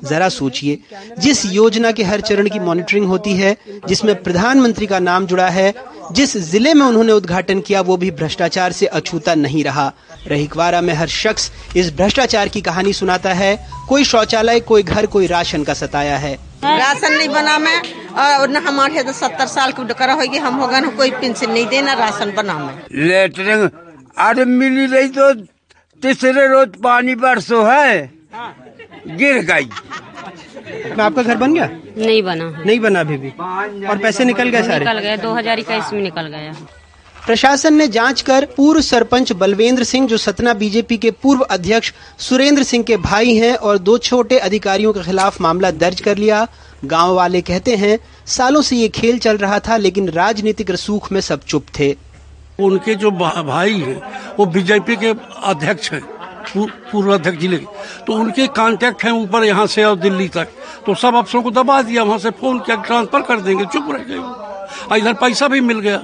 जरा सोचिए जिस योजना के हर चरण की मॉनिटरिंग होती है जिसमें प्रधानमंत्री का नाम जुड़ा है जिस ज़िले में उन्होंने उद्घाटन किया वो भी भ्रष्टाचार से अछूता नहीं रहा। रहीकवारा में हर शख्स इस भ्रष्टाचार की कहानी सुनाता है। कोई शौचालय कोई घर कोई राशन का सताया है। राशन नहीं बना मैं और न हमारे तो सत्तर साल की डकरा होगी हम होगा ना कोई पेंशन नहीं देना राशन बना मैं। लेटरिंग अरे मिली रही तो तीसरे रोज पानी बरसो है। गिर गई। आपका घर बन गया? नहीं बना। नहीं बना अभी भी? और पैसे निकल गए सारे? निकल गए दो हज़ार इक्कीस में निकल गया। प्रशासन ने जाँच कर पूर्व सरपंच बलवेंद्र सिंह, जो सतना बीजेपी के पूर्व अध्यक्ष सुरेंद्र सिंह के भाई हैं और दो छोटे अधिकारियों के खिलाफ मामला दर्ज कर लिया। गाँव वाले कहते हैं, सालों से ये खेल चल रहा था, लेकिन राजनीतिक रसूख में सब चुप थे। उनके जो भाई हैं, वो बीजेपी के अध्यक्ष हैं पूर्व अध्यक्ष ज़िले के तो उनके कांटेक्ट हैं ऊपर यहाँ से और दिल्ली तक। तो सब अफसरों को दबा दिया, वहाँ से फ़ोन किया, ट्रांसफ़र कर देंगे, चुप रह गए इधर पैसा भी मिल गया।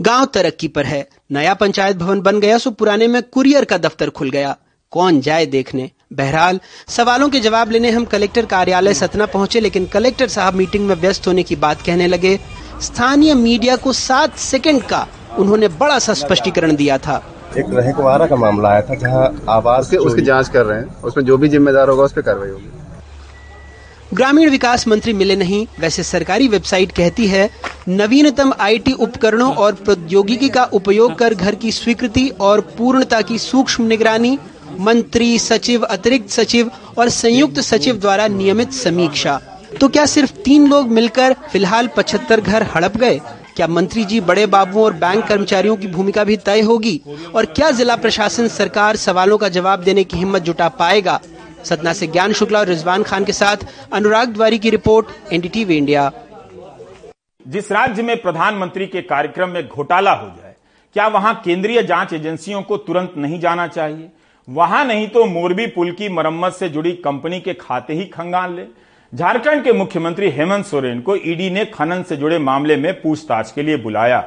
गाँव तरक्की पर है। नया पंचायत भवन बन गया सो पुराने में कुरियर का दफ्तर खुल गया। कौन जाए देखने? बहरहाल सवालों के जवाब लेने हम कलेक्टर कार्यालय सतना पहुँचे लेकिन कलेक्टर साहब मीटिंग में व्यस्त होने की बात कहने लगे। स्थानीय मीडिया को सात सेकंड का उन्होंने बड़ा सा स्पष्टीकरण दिया था। एक रहकवारा का मामला आया था जहाँ आवाज़ उसके उसकी जाँच कर रहे हैं। उसमें जो भी जिम्मेदार होगा उस पर कार्रवाई होगी। ग्रामीण विकास मंत्री मिले नहीं। वैसे सरकारी वेबसाइट कहती है, नवीनतम आईटी उपकरणों और प्रौद्योगिकी का उपयोग कर घर की स्वीकृति और पूर्णता की सूक्ष्म निगरानी, मंत्री सचिव, अतिरिक्त सचिव और संयुक्त सचिव द्वारा नियमित समीक्षा। तो क्या सिर्फ़ तीन लोग मिलकर फ़िलहाल पचहत्तर घर हड़प गए? क्या मंत्री जी बड़े बाबुओं और बैंक कर्मचारियों की भूमिका भी तय होगी? और क्या जिला प्रशासन सरकार सवालों का जवाब देने की हिम्मत जुटा पाएगा? सतना से ज्ञान शुक्ला और रिजवान खान के साथ अनुराग द्वारी की रिपोर्ट, एनडीटीवी इंडिया। जिस राज्य में प्रधानमंत्री के कार्यक्रम में घोटाला हो जाए, क्या वहाँ केंद्रीय जाँच एजेंसियों को तुरंत नहीं जाना चाहिए? वहाँ नहीं तो मोरबी पुल की मरम्मत से जुड़ी कंपनी के खाते ही खंगाल ले। झारखंड के मुख्यमंत्री हेमंत सोरेन को ईडी ने खनन से जुड़े मामले में पूछताछ के लिए बुलाया।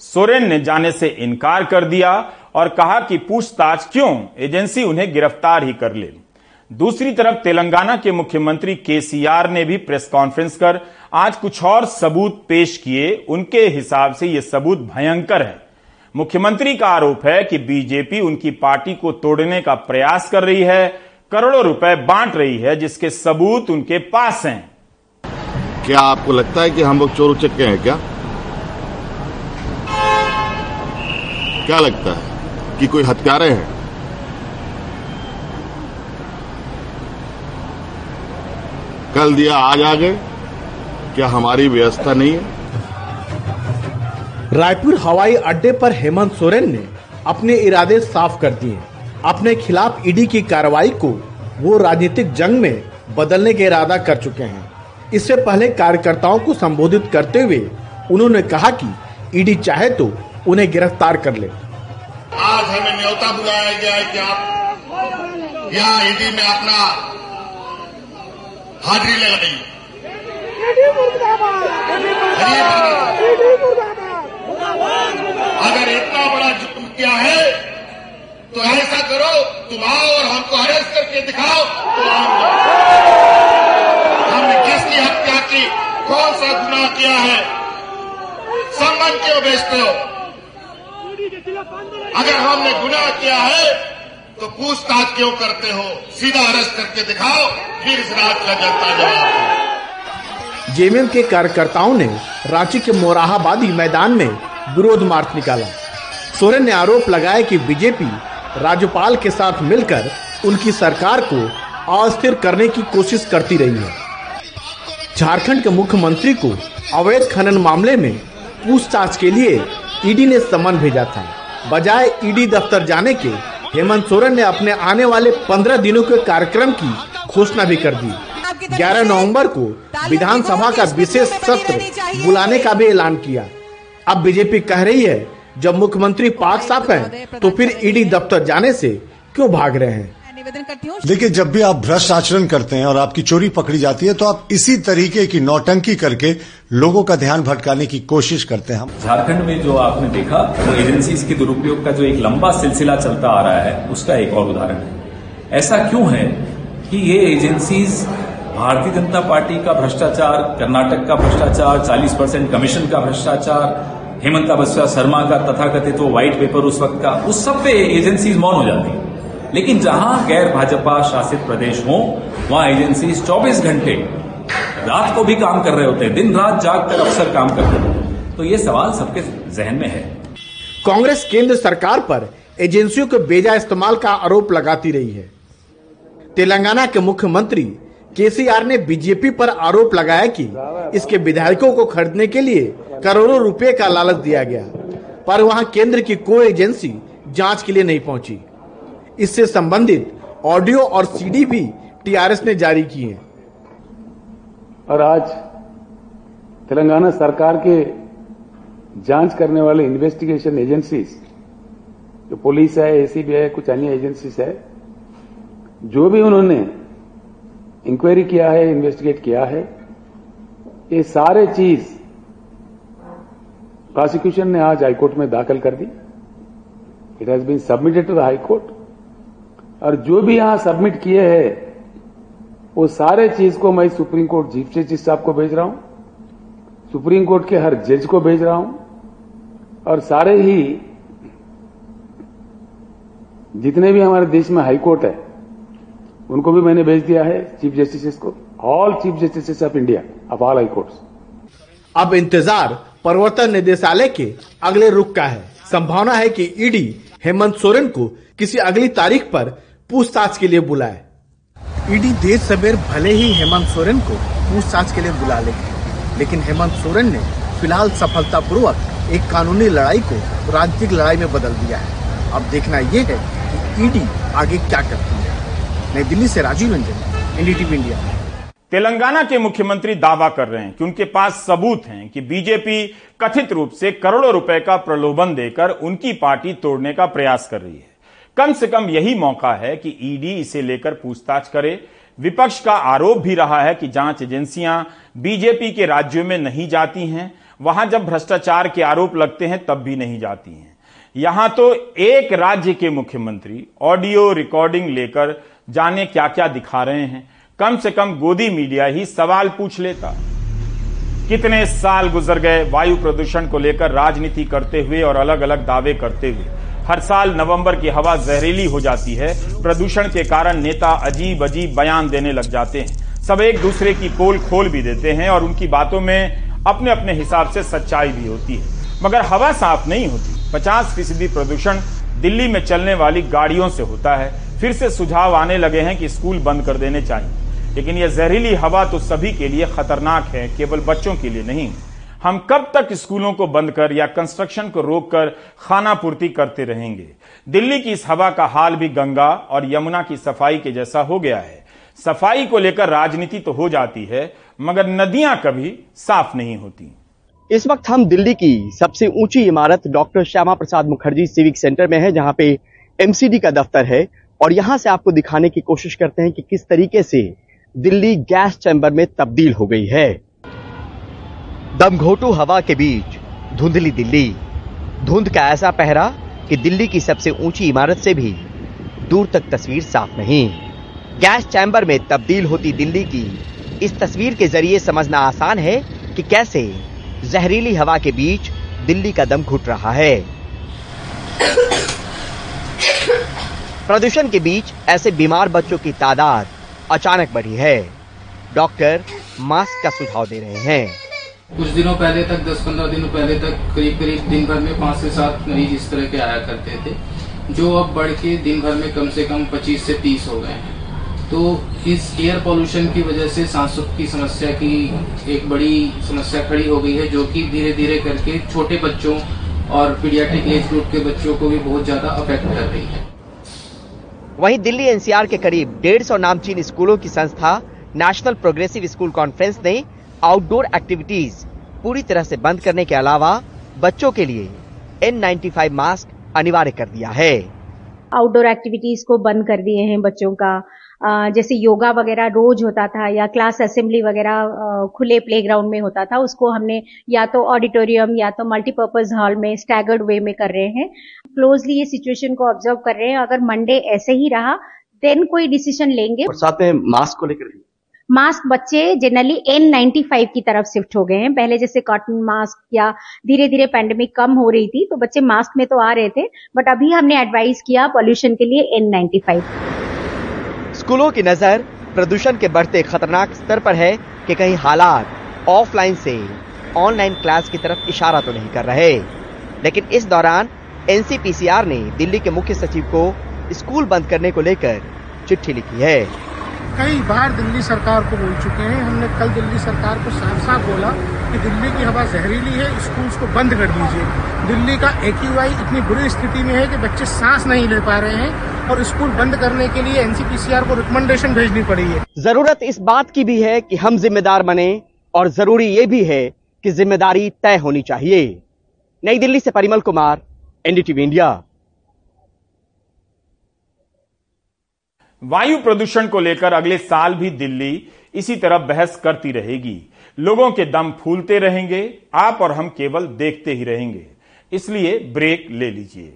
सोरेन ने जाने से इनकार कर दिया और कहा कि पूछताछ क्यों? एजेंसी उन्हें गिरफ़्तार ही कर ले। दूसरी तरफ़ तेलंगाना के मुख्यमंत्री केसीआर ने भी प्रेस कॉन्फ्रेंस कर आज कुछ और सबूत पेश किए। उनके हिसाब से ये सबूत भयंकर है। मुख्यमंत्री का आरोप है कि बीजेपी उनकी पार्टी को तोड़ने का प्रयास कर रही है, करोड़ों रुपए बांट रही है, जिसके सबूत उनके पास हैं। क्या आपको लगता है कि हम लोग चोर उचक्के हैं क्या? क्या लगता है कि कोई हत्यारे हैं? कल दिया आज आ गए। क्या हमारी व्यवस्था नहीं है? रायपुर हवाई अड्डे पर हेमंत सोरेन ने अपने इरादे साफ़ कर दिए। अपने खिलाफ ईडी की कार्रवाई को वो राजनीतिक जंग में बदलने का इरादा कर चुके हैं। इससे पहले कार्यकर्ताओं को संबोधित करते हुए उन्होंने कहा कि ईडी चाहे तो उन्हें गिरफ़्तार कर ले। आज हमें न्योता बुलाया गया है कि आप यहाँ ईडी में अपना हाजिरी लगाइए अगर इतना बड़ा जुर्म किया है तो ऐसा करो, तुम आओ और हमको अरेस्ट करके दिखाओ तो हम हमने किसकी हत्या की? कौन सा गुनाह किया है? संबंध क्यों बेचते हो? अगर हमने गुनाह किया है तो पूछताछ क्यों करते हो? सीधा अरेस्ट करके दिखाओ, फिर इस रात का जनता जवाब जेएमएम के कार्यकर्ताओं ने रांची के मोराहाबादी मैदान में विरोध मार्च निकाला। सोरेन ने आरोप लगाया कि बीजेपी राज्यपाल के साथ मिलकर उनकी सरकार को अस्थिर करने की कोशिश करती रही है। झारखंड के मुख्यमंत्री को अवैध खनन मामले में पूछताछ के लिए ईडी ने समन भेजा था। बजाय ईडी दफ्तर जाने के हेमंत सोरेन ने अपने आने वाले पंद्रह दिनों के कार्यक्रम की घोषणा भी कर दी। 11 नवंबर को विधानसभा का विशेष सत्र बुलाने का भी ऐलान किया। अब बीजेपी कह रही है जब मुख्यमंत्री पाक साफ़ हैं, तो फिर ईडी दफ्तर जाने से क्यों भाग रहे हैं? देखिए जब भी आप भ्रष्ट आचरण करते हैं और आपकी चोरी पकड़ी जाती है तो आप इसी तरीके की नौटंकी करके लोगों का ध्यान भटकाने की कोशिश करते हैं हम। झारखंड में जो आपने देखा वो एजेंसीज के दुरुपयोग का जो एक लंबा सिलसिला चलता आ रहा है उसका एक और उदाहरण है। ऐसा क्यों है कि ये एजेंसीज भारतीय जनता पार्टी का भ्रष्टाचार कर्नाटक का भ्रष्टाचार 40 परसेंट कमीशन का भ्रष्टाचार हेमंता बसवा शर्मा का तथाकथित वो व्हाइट पेपर उस वक्त का उस सब पे एजेंसीज मौन हो जाती लेकिन जहाँ गैर भाजपा शासित प्रदेश हो, वहाँ एजेंसी 24 घंटे रात को भी काम कर रहे होते हैं दिन रात जाग कर अफसर काम करते हैं। तो ये सवाल सबके जहन में है। कांग्रेस केंद्र सरकार पर एजेंसियों के बेजा इस्तेमाल का आरोप लगाती रही है। तेलंगाना के मुख्यमंत्री केसीआर ने बीजेपी पर आरोप लगाया कि इसके विधायकों को खरीदने के लिए करोड़ों रुपए का लालच दिया गया, पर वहाँ केंद्र की कोई एजेंसी जाँच के लिए नहीं पहुँची। इससे संबंधित ऑडियो और सीडी भी टीआरएस ने जारी किए हैं। और आज तेलंगाना सरकार के जाँच करने वाले इन्वेस्टिगेशन एजेंसीज जो पुलिस है एसीबी है, कुछ अन्य एजेंसीज है, जो भी उन्होंने इंक्वायरी किया है इन्वेस्टिगेट किया है, ये सारे चीज़ प्रोसिक्यूशन ने आज हाईकोर्ट में दाखिल कर दी। It has been submitted to the high court और जो भी यहाँ सबमिट किए हैं, वो सारे चीज़ को मैं सुप्रीम कोर्ट चीफ जस्टिस साहब को भेज रहा हूँ। सुप्रीम कोर्ट के हर जज को भेज रहा हूँ। और सारे ही, जितने भी हमारे देश में हाई कोर्ट है, उनको भी मैंने भेज दिया है चीफ जस्टिस को। All chief justice of India of all high courts अब इंतज़ार प्रवर्तन निदेशालय के अगले रुख का है। संभावना है कि ईडी हेमंत सोरेन को किसी अगली तारीख पर पूछताछ के लिए बुलाए। ईडी देर सवेर भले ही हेमंत सोरेन को पूछताछ के लिए बुला ले लेकिन हेमंत सोरेन ने फ़िलहाल सफलतापूर्वक एक कानूनी लड़ाई को राजनीतिक लड़ाई में बदल दिया है। अब देखना यह है कि ईडी आगे क्या करती है। नई दिल्ली से राजीव रंजन एनडीटीवी इंडिया। तेलंगाना के मुख्यमंत्री दावा कर रहे हैं कि उनके पास सबूत हैं कि बीजेपी कथित रूप से करोड़ों रुपए का प्रलोभन देकर उनकी पार्टी तोड़ने का प्रयास कर रही है। कम से कम यही मौका है कि ईडी इसे लेकर पूछताछ करे। विपक्ष का आरोप भी रहा है कि जाँच एजेंसियाँ बीजेपी के राज्यों में नहीं जाती हैं। वहाँ जब भ्रष्टाचार के आरोप लगते हैं, तब भी नहीं जाती हैं। यहाँ तो एक राज्य के मुख्यमंत्री ऑडियो रिकॉर्डिंग लेकर जाने क्या क्या दिखा रहे हैं। कम से कम गोदी मीडिया ही सवाल पूछ लेता। कितने साल गुजर गए वायु प्रदूषण को लेकर राजनीति करते हुए और अलग अलग दावे करते हुए? हर साल नवंबर की हवा जहरीली हो जाती है। प्रदूषण के कारण नेता अजीब अजीब बयान देने लग जाते हैं। सब एक दूसरे की पोल खोल भी देते हैं और उनकी बातों में अपने अपने हिसाब से सच्चाई भी होती है। मगर हवा साफ़ नहीं होती। पचास फ़ीसदी प्रदूषण दिल्ली में चलने वाली गाड़ियों से होता है। फिर से सुझाव आने लगे हैं कि स्कूल बंद कर देने चाहिए। लेकिन यह जहरीली हवा तो सभी के लिए खतरनाक है, केवल बच्चों के लिए नहीं। हम कब तक स्कूलों को बंद कर या कंस्ट्रक्शन को रोककर खाना पूर्ति करते रहेंगे? दिल्ली की इस हवा का हाल भी गंगा और यमुना की सफ़ाई के जैसा हो गया है। सफ़ाई को लेकर राजनीति तो हो जाती है, मगर नदियाँ कभी साफ़ नहीं होती। इस वक्त हम दिल्ली की सबसे ऊँची इमारत doctor Shyama Prasad Mukherjee civic centre में है, जहाँ पे एमसीडी का दफ्तर है। और यहाँ से आपको दिखाने की कोशिश करते हैं कि किस तरीके से दिल्ली गैस चैम्बर में तब्दील हो गई है। दमघोटू हवा के बीच धुंधली दिल्ली। धुंध का ऐसा पहरा कि दिल्ली की सबसे ऊँची इमारत से भी दूर तक तस्वीर साफ़ नहीं। गैस चैम्बर में तब्दील होती दिल्ली की इस तस्वीर के ज़रिए समझना आसान है कि कैसे जहरीली हवा के बीच दिल्ली का दम घुट रहा है। प्रदूषण के बीच ऐसे बीमार बच्चों की तादाद अचानक बढ़ी है। डॉक्टर मास्क का सुझाव दे रहे हैं। कुछ दिनों पहले तक 10-15 दिनों पहले तक, करीब करीब दिन भर में पाँच से सात मरीज़ इस तरह के आया करते थे, जो अब बढ़ के दिन भर में कम से कम 25 से 30 हो गए हैं। तो इस एयर पोल्यूशन की वजह से सांसों की समस्या की एक बड़ी समस्या खड़ी हो गई है, जो कि धीरे धीरे करके छोटे बच्चों और पीडियाट्रिक एज ग्रुप के बच्चों को भी बहुत ज़्यादा अफेक्ट कर रही है। वहीं दिल्ली एनसीआर के करीब डेढ़ सौ नामचीन स्कूलों की संस्था नेशनल प्रोग्रेसिव स्कूल कॉन्फ्रेंस ने आउटडोर एक्टिविटीज़ पूरी तरह से बंद करने के अलावा बच्चों के लिए एन नाइन्टी मास्क अनिवार्य कर दिया है। आउटडोर एक्टिविटीज़ को बंद कर दिए हैं बच्चों का। जैसे योगा वगैरह रोज होता था या क्लास असेंबली वगैरह खुले प्लेग्राउंड में होता था उसको हमने या तो ऑडिटोरियम या तो मल्टीपर्पज हॉल में स्टैगर्ड वे में कर रहे हैं। क्लोजली ये सिचुएशन को ऑब्ज़र्व कर रहे हैं। अगर मंडे ऐसे ही रहा देन कोई डिसीज़न लेंगे। और साथ में मास्क को लेकर मास्क बच्चे जनरली एन नाइन्टी फाइव की तरफ़ शिफ्ट हो गए हैं। पहले जैसे कॉटन मास्क या धीरे धीरे पैंडेमिक कम हो रही थी तो बच्चे मास्क में तो आ रहे थे बट अभी हमने एडवाइस किया पॉल्यूशन के लिए एन नाइन्टी फाइव स्कूलों की नज़र प्रदूषण के बढ़ते खतरनाक स्तर पर है कि कहीं हालात ऑफलाइन से ऑनलाइन क्लास की तरफ़ इशारा तो नहीं कर रहे। लेकिन इस दौरान एनसीपीसीआर ने दिल्ली के मुख्य सचिव को स्कूल बंद करने को लेकर चिट्ठी लिखी है। कई बार दिल्ली सरकार को बोल चुके हैं। हमने कल दिल्ली सरकार को साफ़ साफ़ बोला कि दिल्ली की हवा जहरीली है, स्कूल्स को बंद कर दीजिए। दिल्ली का एक्यूआई इतनी बुरी स्थिति में है कि बच्चे सांस नहीं ले पा रहे हैं और स्कूल बंद करने के लिए एनसीपीसीआर को रिकमेंडेशन भेजनी पड़ी है। ज़रूरत इस बात की भी है कि हम जिम्मेदार बने और ज़रूरी ये भी है कि ज़िम्मेदारी तय होनी चाहिए। नई दिल्ली से परिमल कुमार एनडीटीवी इंडिया वायु प्रदूषण को लेकर अगले साल भी दिल्ली इसी तरह बहस करती रहेगी। लोगों के दम फूलते रहेंगे, आप और हम केवल देखते ही रहेंगे। इसलिए ब्रेक ले लीजिए।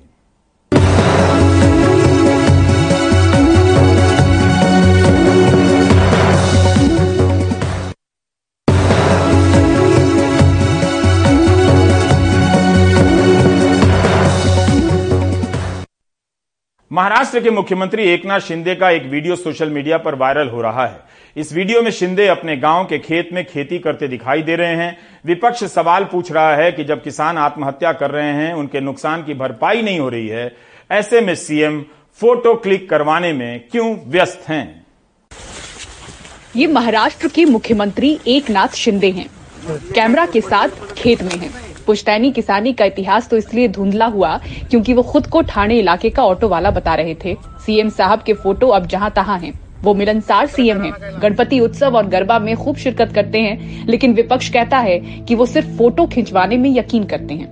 महाराष्ट्र के मुख्यमंत्री एकनाथ शिंदे का एक वीडियो सोशल मीडिया पर वायरल हो रहा है। इस वीडियो में शिंदे अपने गाँव के खेत में खेती करते दिखाई दे रहे हैं। विपक्ष सवाल पूछ रहा है कि जब किसान आत्महत्या कर रहे हैं, उनके नुकसान की भरपाई नहीं हो रही है। ऐसे में सीएम फ़ोटो क्लिक करवाने में क्यों व्यस्त हैं? ये महाराष्ट्र के मुख्यमंत्री एकनाथ शिंदे हैं। कैमरा के साथ खेत में हैं। पुश्तैनी किसानी का इतिहास तो इसलिए धुंधला हुआ क्योंकि वो खुद को ठाणे इलाके का ऑटो वाला बता रहे थे। सीएम साहब के फ़ोटो अब जहाँ तहां हैं। वो मिलनसार सीएम हैं। गणपति उत्सव और गरबा में खूब शिरकत करते हैं, लेकिन विपक्ष कहता है कि वो सिर्फ़ फ़ोटो खिंचवाने में यकीन करते हैं।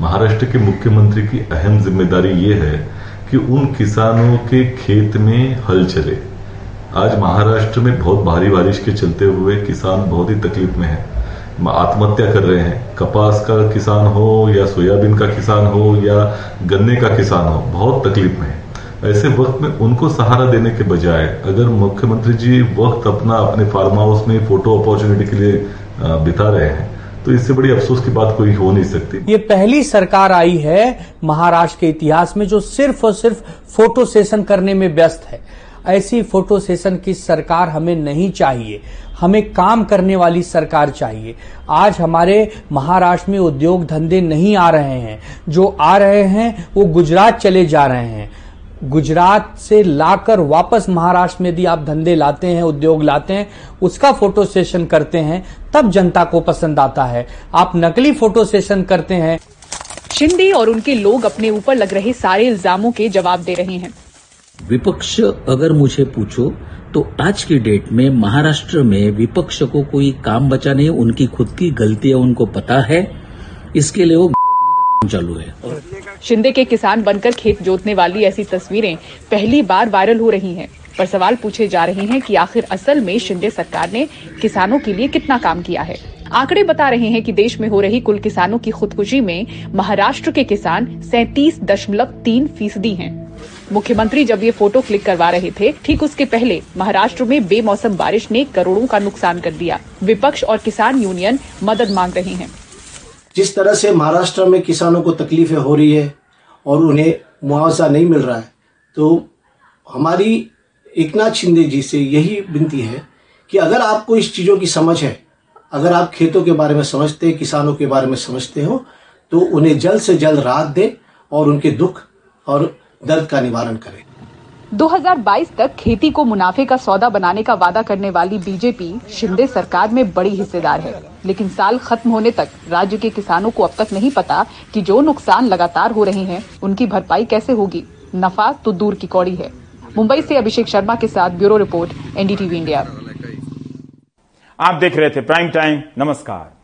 महाराष्ट्र के मुख्यमंत्री की अहम ज़िम्मेदारी ये है कि उन किसानों के खेत में हल चले। आज महाराष्ट्र में बहुत भारी बारिश के चलते हुए किसान बहुत ही तकलीफ़ में है। आत्महत्या कर रहे हैं। कपास का किसान हो या सोयाबीन का किसान हो या गन्ने का किसान हो, बहुत तकलीफ़ में है। ऐसे वक्त में उनको सहारा देने के बजाय अगर मुख्यमंत्री जी वक्त अपना अपने फार्म हाउस में फ़ोटो अपॉर्चुनिटी के लिए बिता रहे हैं तो इससे बड़ी अफसोस की बात कोई हो नहीं सकती। ये पहली सरकार आई है महाराष्ट्र के इतिहास में जो सिर्फ़ और सिर्फ़ फ़ोटो सेशन करने में व्यस्त है। ऐसी फ़ोटो सेशन की सरकार हमें नहीं चाहिए। हमें काम करने वाली सरकार चाहिए। आज हमारे महाराष्ट्र में उद्योग धंधे नहीं आ रहे हैं। जो आ रहे हैं, वो गुजरात चले जा रहे हैं। गुजरात से लाकर वापस महाराष्ट्र में यदि आप धंधे लाते हैं, उद्योग लाते हैं, उसका फ़ोटो सेशन करते हैं, तब जनता को पसंद आता है। आप नकली फ़ोटो सेशन करते हैं। शिंदे और उनके लोग अपने ऊपर लग रहे सारे इल्जामों के जवाब दे रहे हैं। विपक्ष अगर मुझे पूछो तो आज की डेट में महाराष्ट्र में विपक्ष को कोई काम बचा नहीं, उनकी खुद की गलतियाँ उनको पता है। इसके लिए वो चालू है। शिंदे के किसान बनकर खेत जोतने वाली ऐसी तस्वीरें पहली बार वायरल हो रही हैं, पर सवाल पूछे जा रहे हैं कि आखिर असल में शिंदे सरकार ने किसानों के लिए कितना काम किया है। आंकड़े बता रहे हैं कि देश में हो रही कुल किसानों की खुदकुशी में महाराष्ट्र के किसान सैतीस दशमलव तीन फ़ीसदी हैं। मुख्यमंत्री जब ये फ़ोटो क्लिक करवा रहे थे, ठीक उसके पहले महाराष्ट्र में बेमौसम बारिश ने करोड़ों का नुकसान कर दिया। विपक्ष और किसान यूनियन मदद मांग रहे हैं। जिस तरह से महाराष्ट्र में किसानों को तकलीफें हो रही है और उन्हें मुआवजा नहीं मिल रहा है तो हमारी एकनाथ शिंदे जी से यही विनती है कि अगर आपको इस चीज़ों की समझ है, अगर आप खेतों के बारे में समझते हैं, किसानों के बारे में समझते हो तो उन्हें जल्द से जल्द राहत दें और उनके दुख और दर्द का निवारण करें। 2022 तक खेती को मुनाफे का सौदा बनाने का वादा करने वाली बीजेपी शिंदे सरकार में बड़ी हिस्सेदार है। लेकिन साल खत्म होने तक राज्य के किसानों को अब तक नहीं पता कि जो नुकसान लगातार हो रहे हैं उनकी भरपाई कैसे होगी। नफा तो दूर की कौड़ी है। मुंबई से अभिषेक शर्मा के साथ ब्यूरो रिपोर्ट एनडीटीवी इंडिया। आप देख रहे थे प्राइम टाइम नमस्कार।